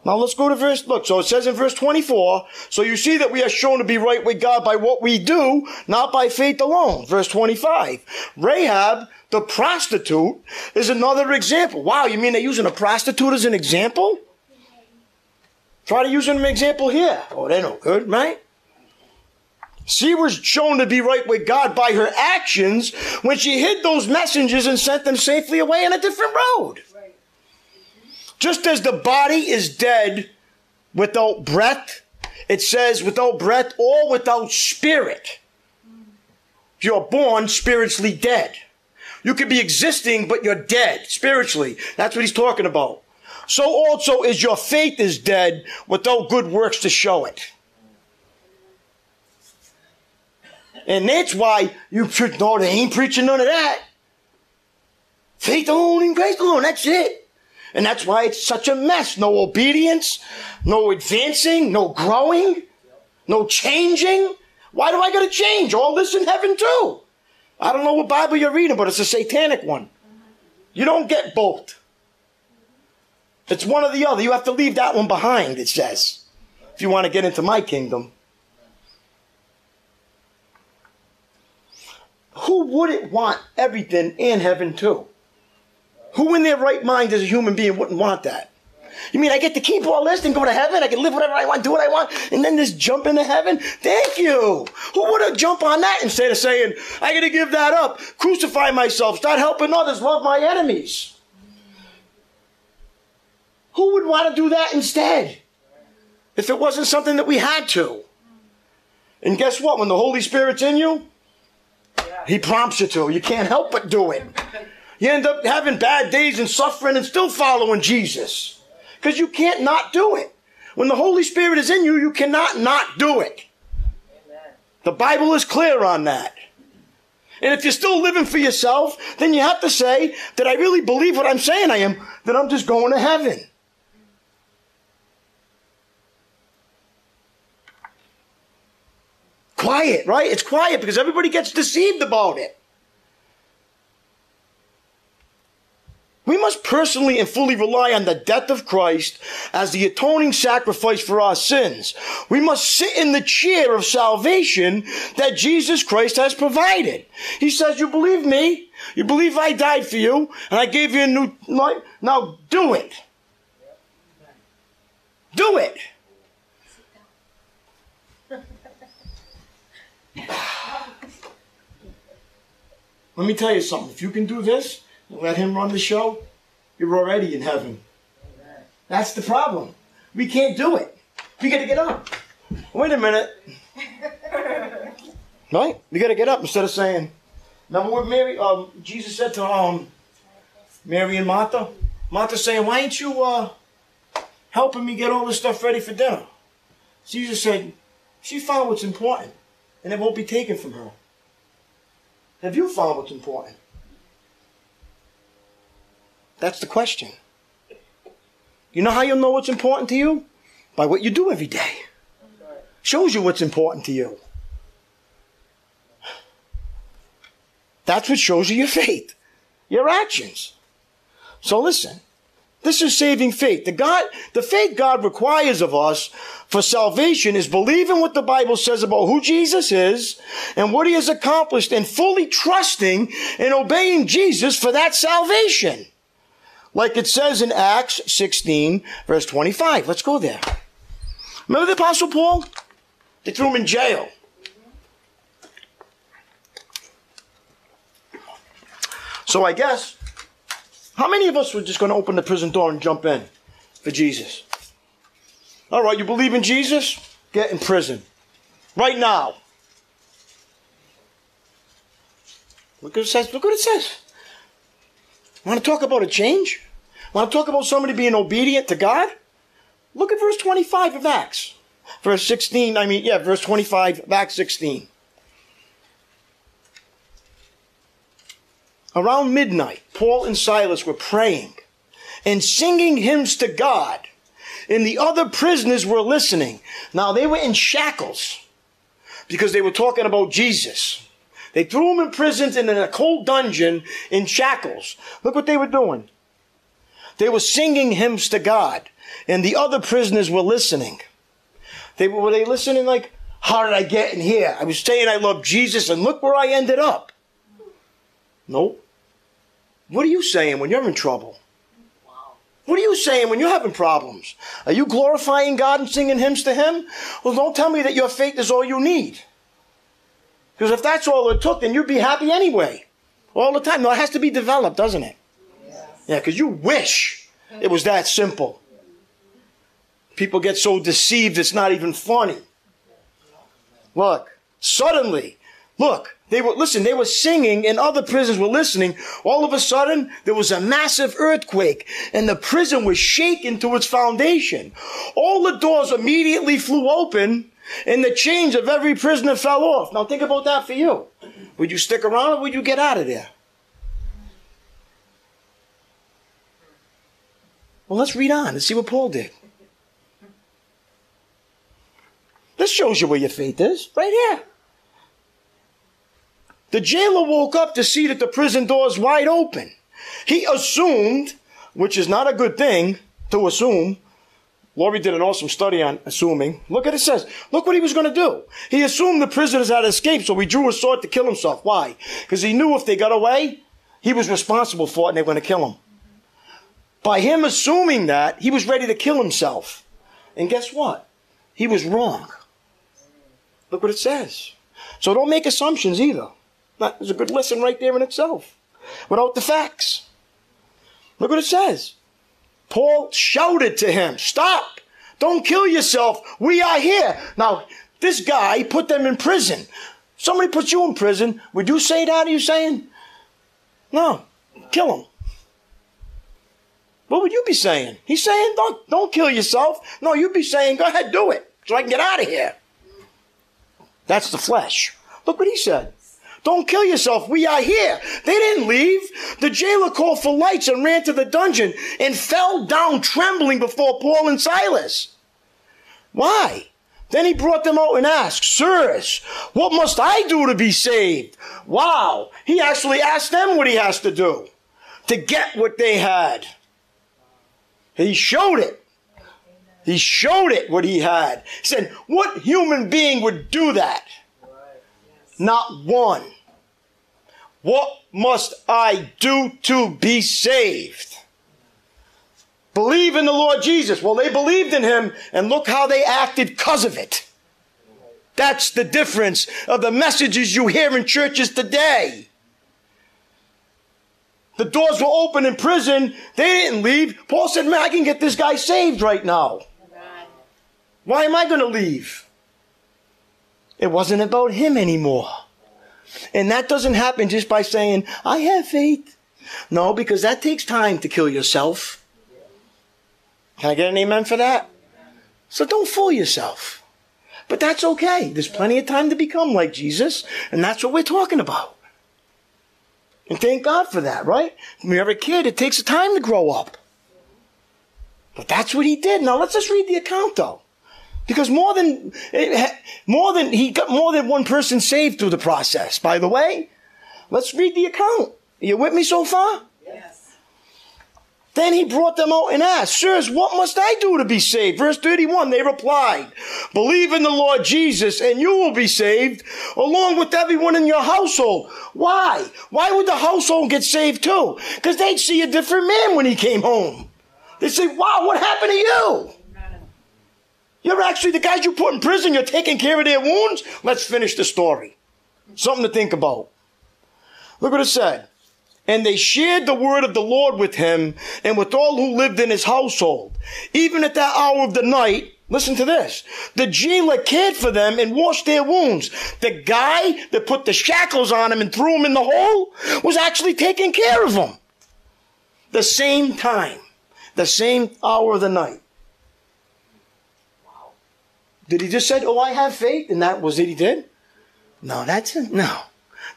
Now let's go to verse, look, so it says in verse 24, so you see that we are shown to be right with God by what we do, not by faith alone. Verse 25. Rahab, the prostitute, is another example. Wow, you mean they're using a prostitute as an example? Try to use an example here. Oh, they're no good, right? She was shown to be right with God by her actions when she hid those messengers and sent them safely away on a different road. Just as the body is dead without breath, it says without breath or without spirit. You're born spiritually dead. You could be existing, but you're dead spiritually. That's what he's talking about. So also is your faith is dead without good works to show it. And that's why you should know they ain't preaching none of that. Faith alone in grace alone, that's it. And that's why it's such a mess. No obedience, no advancing, no growing, no changing. Why do I gotta change? All this in heaven too. I don't know what Bible you're reading, but it's a satanic one. You don't get both. It's one or the other. You have to leave that one behind, it says, if you want to get into my kingdom. Who wouldn't want everything in heaven too? Who in their right mind as a human being wouldn't want that? You mean I get to keep all this and go to heaven? I can live whatever I want, do what I want, and then just jump into heaven? Thank you. Who would have jumped on that instead of saying, I got to give that up, crucify myself, start helping others, love my enemies? Who would want to do that instead? If it wasn't something that we had to. And guess what? When the Holy Spirit's in you, he prompts you to. You can't help but do it. You end up having bad days and suffering and still following Jesus. Because you can't not do it. When the Holy Spirit is in you, you cannot not do it. Amen. The Bible is clear on that. And if you're still living for yourself, then you have to say that I really believe what I'm saying I am, that I'm just going to heaven. Quiet, right? It's quiet because everybody gets deceived about it. We must personally and fully rely on the death of Christ as the atoning sacrifice for our sins. We must sit in the chair of salvation that Jesus Christ has provided. He says, you believe me? You believe I died for you and I gave you a new life? Now do it. Do it. *sighs* Let me tell you something. If you can do this, let him run the show, you're already in heaven. That's the problem. We can't do it. We got to get up. Wait a minute. *laughs* right? We got to get up instead of saying, remember what Mary, um, Jesus said to um, Mary and Martha? Martha saying, why ain't you uh, helping me get all this stuff ready for dinner? Jesus said, she found what's important, and it won't be taken from her. Have you found what's important? That's the question. You know how you'll know what's important to you? By what you do every day. Shows you what's important to you. That's what shows you your faith, your actions. So listen, this is saving faith. The God, the faith God requires of us for salvation is believing what the Bible says about who Jesus is and what he has accomplished and fully trusting and obeying Jesus for that salvation. Like it says in Acts 16 verse 25. Let's go there. Remember the apostle Paul? They threw him in jail. So I guess how many of us were just going to open the prison door and jump in for Jesus? All right, you believe in Jesus? Get in prison. Right now. Look what it says. Look what it says. Want to talk about a change? Want to talk about somebody being obedient to God? Look at verse 25 of Acts. Verse 16, I mean, yeah, verse 25 of Acts 16. Around midnight, Paul and Silas were praying and singing hymns to God, and the other prisoners were listening. Now they were in shackles because they were talking about Jesus. They threw him in prison and in a cold dungeon in shackles. Look what they were doing. They were singing hymns to God, and the other prisoners were listening. They were they listening like, how did I get in here? I was saying I love Jesus, and look where I ended up. Nope. What are you saying when you're in trouble? What are you saying when you're having problems? Are you glorifying God and singing hymns to Him? Well, don't tell me that your faith is all you need. Because if that's all it took, then you'd be happy anyway. All the time. No, it has to be developed, doesn't it? Yeah, because you wish it was that simple. People get so deceived it's not even funny. Look, suddenly, look, they were, listen, they were singing and other prisoners were listening. All of a sudden, there was a massive earthquake and the prison was shaken to its foundation. All the doors immediately flew open and the chains of every prisoner fell off. Now think about that for you. Would you stick around or would you get out of there? Well, let's read on and see what Paul did. This shows you where your faith is, right here. The jailer woke up to see that the prison doors wide open. He assumed, which is not a good thing to assume. Laurie did an awesome study on assuming. Look at it says. Look what he was going to do. He assumed the prisoners had escaped, so he drew a sword to kill himself. Why? Because he knew if they got away, he was responsible for it and they were going to kill him. By him assuming that, he was ready to kill himself. And guess what? He was wrong. Look what it says. So don't make assumptions either. That is a good lesson right there in itself. Without the facts. Look what it says. Paul shouted to him, Stop! Don't kill yourself. We are here. Now, this guy put them in prison. Somebody puts you in prison. Would you say that? Are you saying? No. Kill him. What would you be saying? He's saying, don't, don't kill yourself. No, you'd be saying, go ahead, do it, so I can get out of here. That's the flesh. Look what he said. Don't kill yourself. We are here. They didn't leave. The jailer called for lights and ran to the dungeon and fell down trembling before Paul and Silas. Why? Then he brought them out and asked, Sirs, what must I do to be saved? Wow. He actually asked them what he has to do to get what they had. He showed it. He showed it what he had. He said, What human being would do that? Not one. What must I do to be saved? Believe in the Lord Jesus. Well, they believed in him, and look how they acted because of it. That's the difference of the messages you hear in churches today. The doors were open in prison. They didn't leave. Paul said, Man, I can get this guy saved right now. Why am I going to leave? It wasn't about him anymore. And that doesn't happen just by saying, I have faith. No, because that takes time to kill yourself. Can I get an amen for that? So don't fool yourself. But that's okay. There's plenty of time to become like Jesus, and that's what we're talking about. And thank God for that, right? When you're a kid, it takes a time to grow up. But that's what he did. Now let's just read the account though. Because more than, more than, he got more than one person saved through the process, by the way. Let's read the account. Are you with me so far? Yes. Then he brought them out and asked, Sirs, what must I do to be saved? Verse 31, they replied, Believe in the Lord Jesus and you will be saved, along with everyone in your household. Why? Why would the household get saved too? Because they'd see a different man when he came home. They'd say, Wow, what happened to you? You're actually the guys you put in prison, you're taking care of their wounds. Let's finish the story. Something to think about. Look what it said. And they shared the word of the Lord with him and with all who lived in his household. Even at that hour of the night, listen to this. The jailer cared for them and washed their wounds. The guy that put the shackles on him and threw him in the hole was actually taking care of him. The same time, the same hour of the night. Did he just say, "Oh, I have faith," and that was it? He did. No, that's it. No.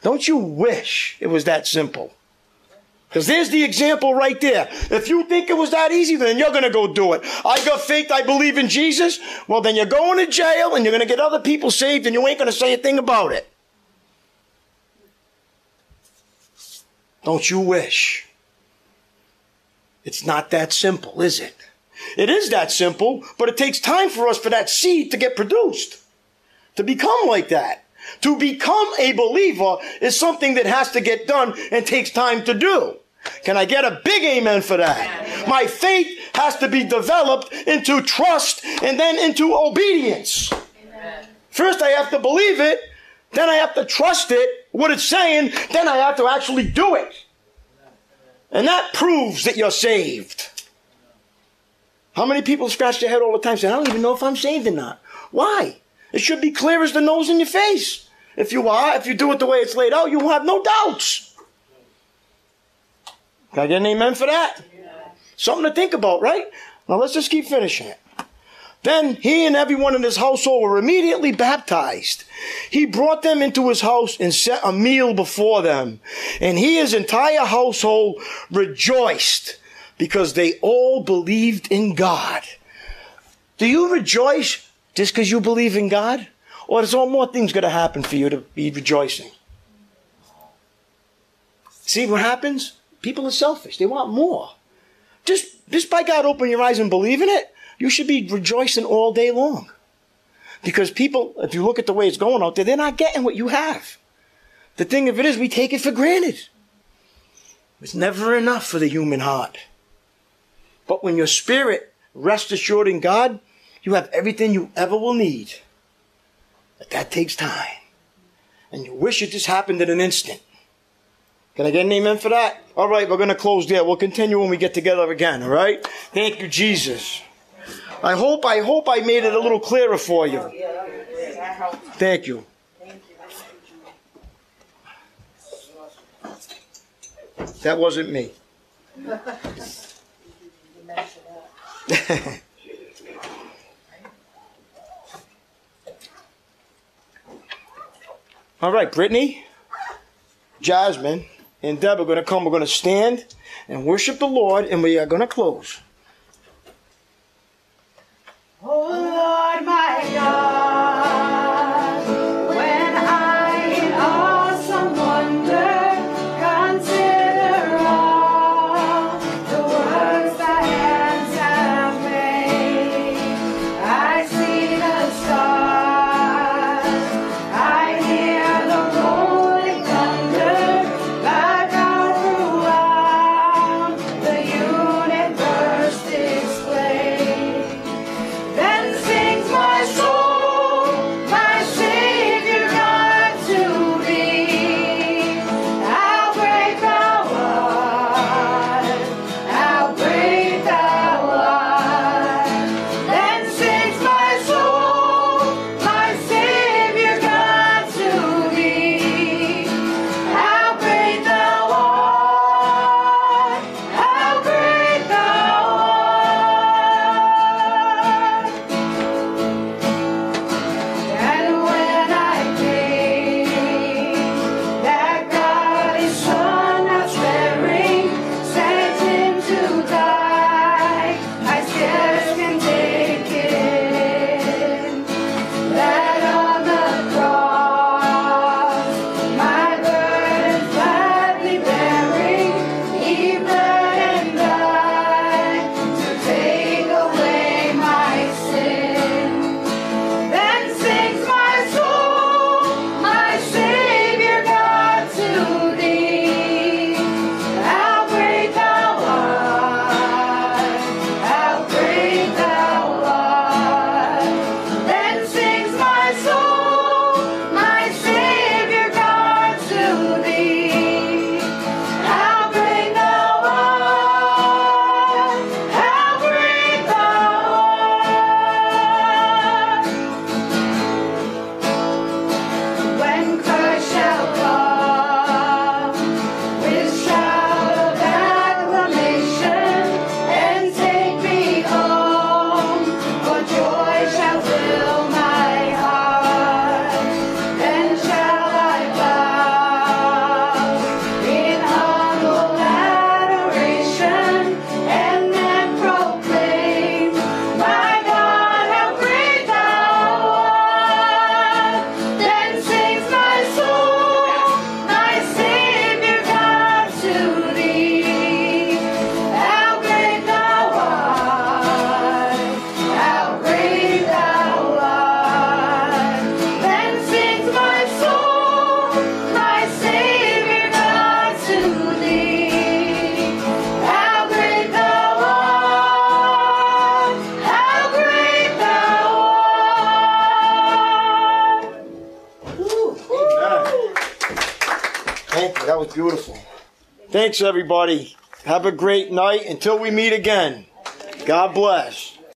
Don't you wish it was that simple? Because there's the example right there. If you think it was that easy, then you're going to go do it. I got faith, I believe in Jesus. Well, then you're going to jail and you're going to get other people saved and you ain't going to say a thing about it. Don't you wish? It's not that simple, is it? It is that simple, but it takes time for us for that seed to get produced, to become like that. To become a believer is something that has to get done and takes time to do. Can I get a big amen for that? My faith has to be developed into trust and then into obedience. First, I have to believe it, then I have to trust it, what it's saying, then I have to actually do it. And that proves that you're saved. How many people scratch their head all the time saying, I don't even know if I'm saved or not? Why? It should be clear as the nose in your face. If you are, if you do it the way it's laid out, you will have no doubts. Can I get an amen for that? Something to think about, right? Now let's just keep finishing it. Then he and everyone in his household were immediately baptized. He brought them into his house and set a meal before them. And he, his entire household, rejoiced because they all believed in God. Do you rejoice just because you believe in God? Or is all more things going to happen for you to be rejoicing? See what happens? People are selfish. They want more. Just, just by God open your eyes and believe in it, you should be rejoicing all day long. Because people, if you look at the way it's going out there, they're not getting what you have. The thing of it is, we take it for granted. It's never enough for the human heart. But when your spirit rests assured in God, you have everything you ever will need. But that takes time. And you wish it just happened in an instant. Can I get an amen for that? All right, we're going to close there. We'll continue when we get together again, all right? Thank you, Jesus. I hope, I hope I made it a little clearer for you. Thank you. Thank you. That wasn't me. *laughs* All right, Brittany, Jasmine, and Deb are going to come. We're going to stand and worship the Lord, and we are going to close. Oh Lord, my God. Thanks, everybody. Have a great night. Until we meet again, God bless.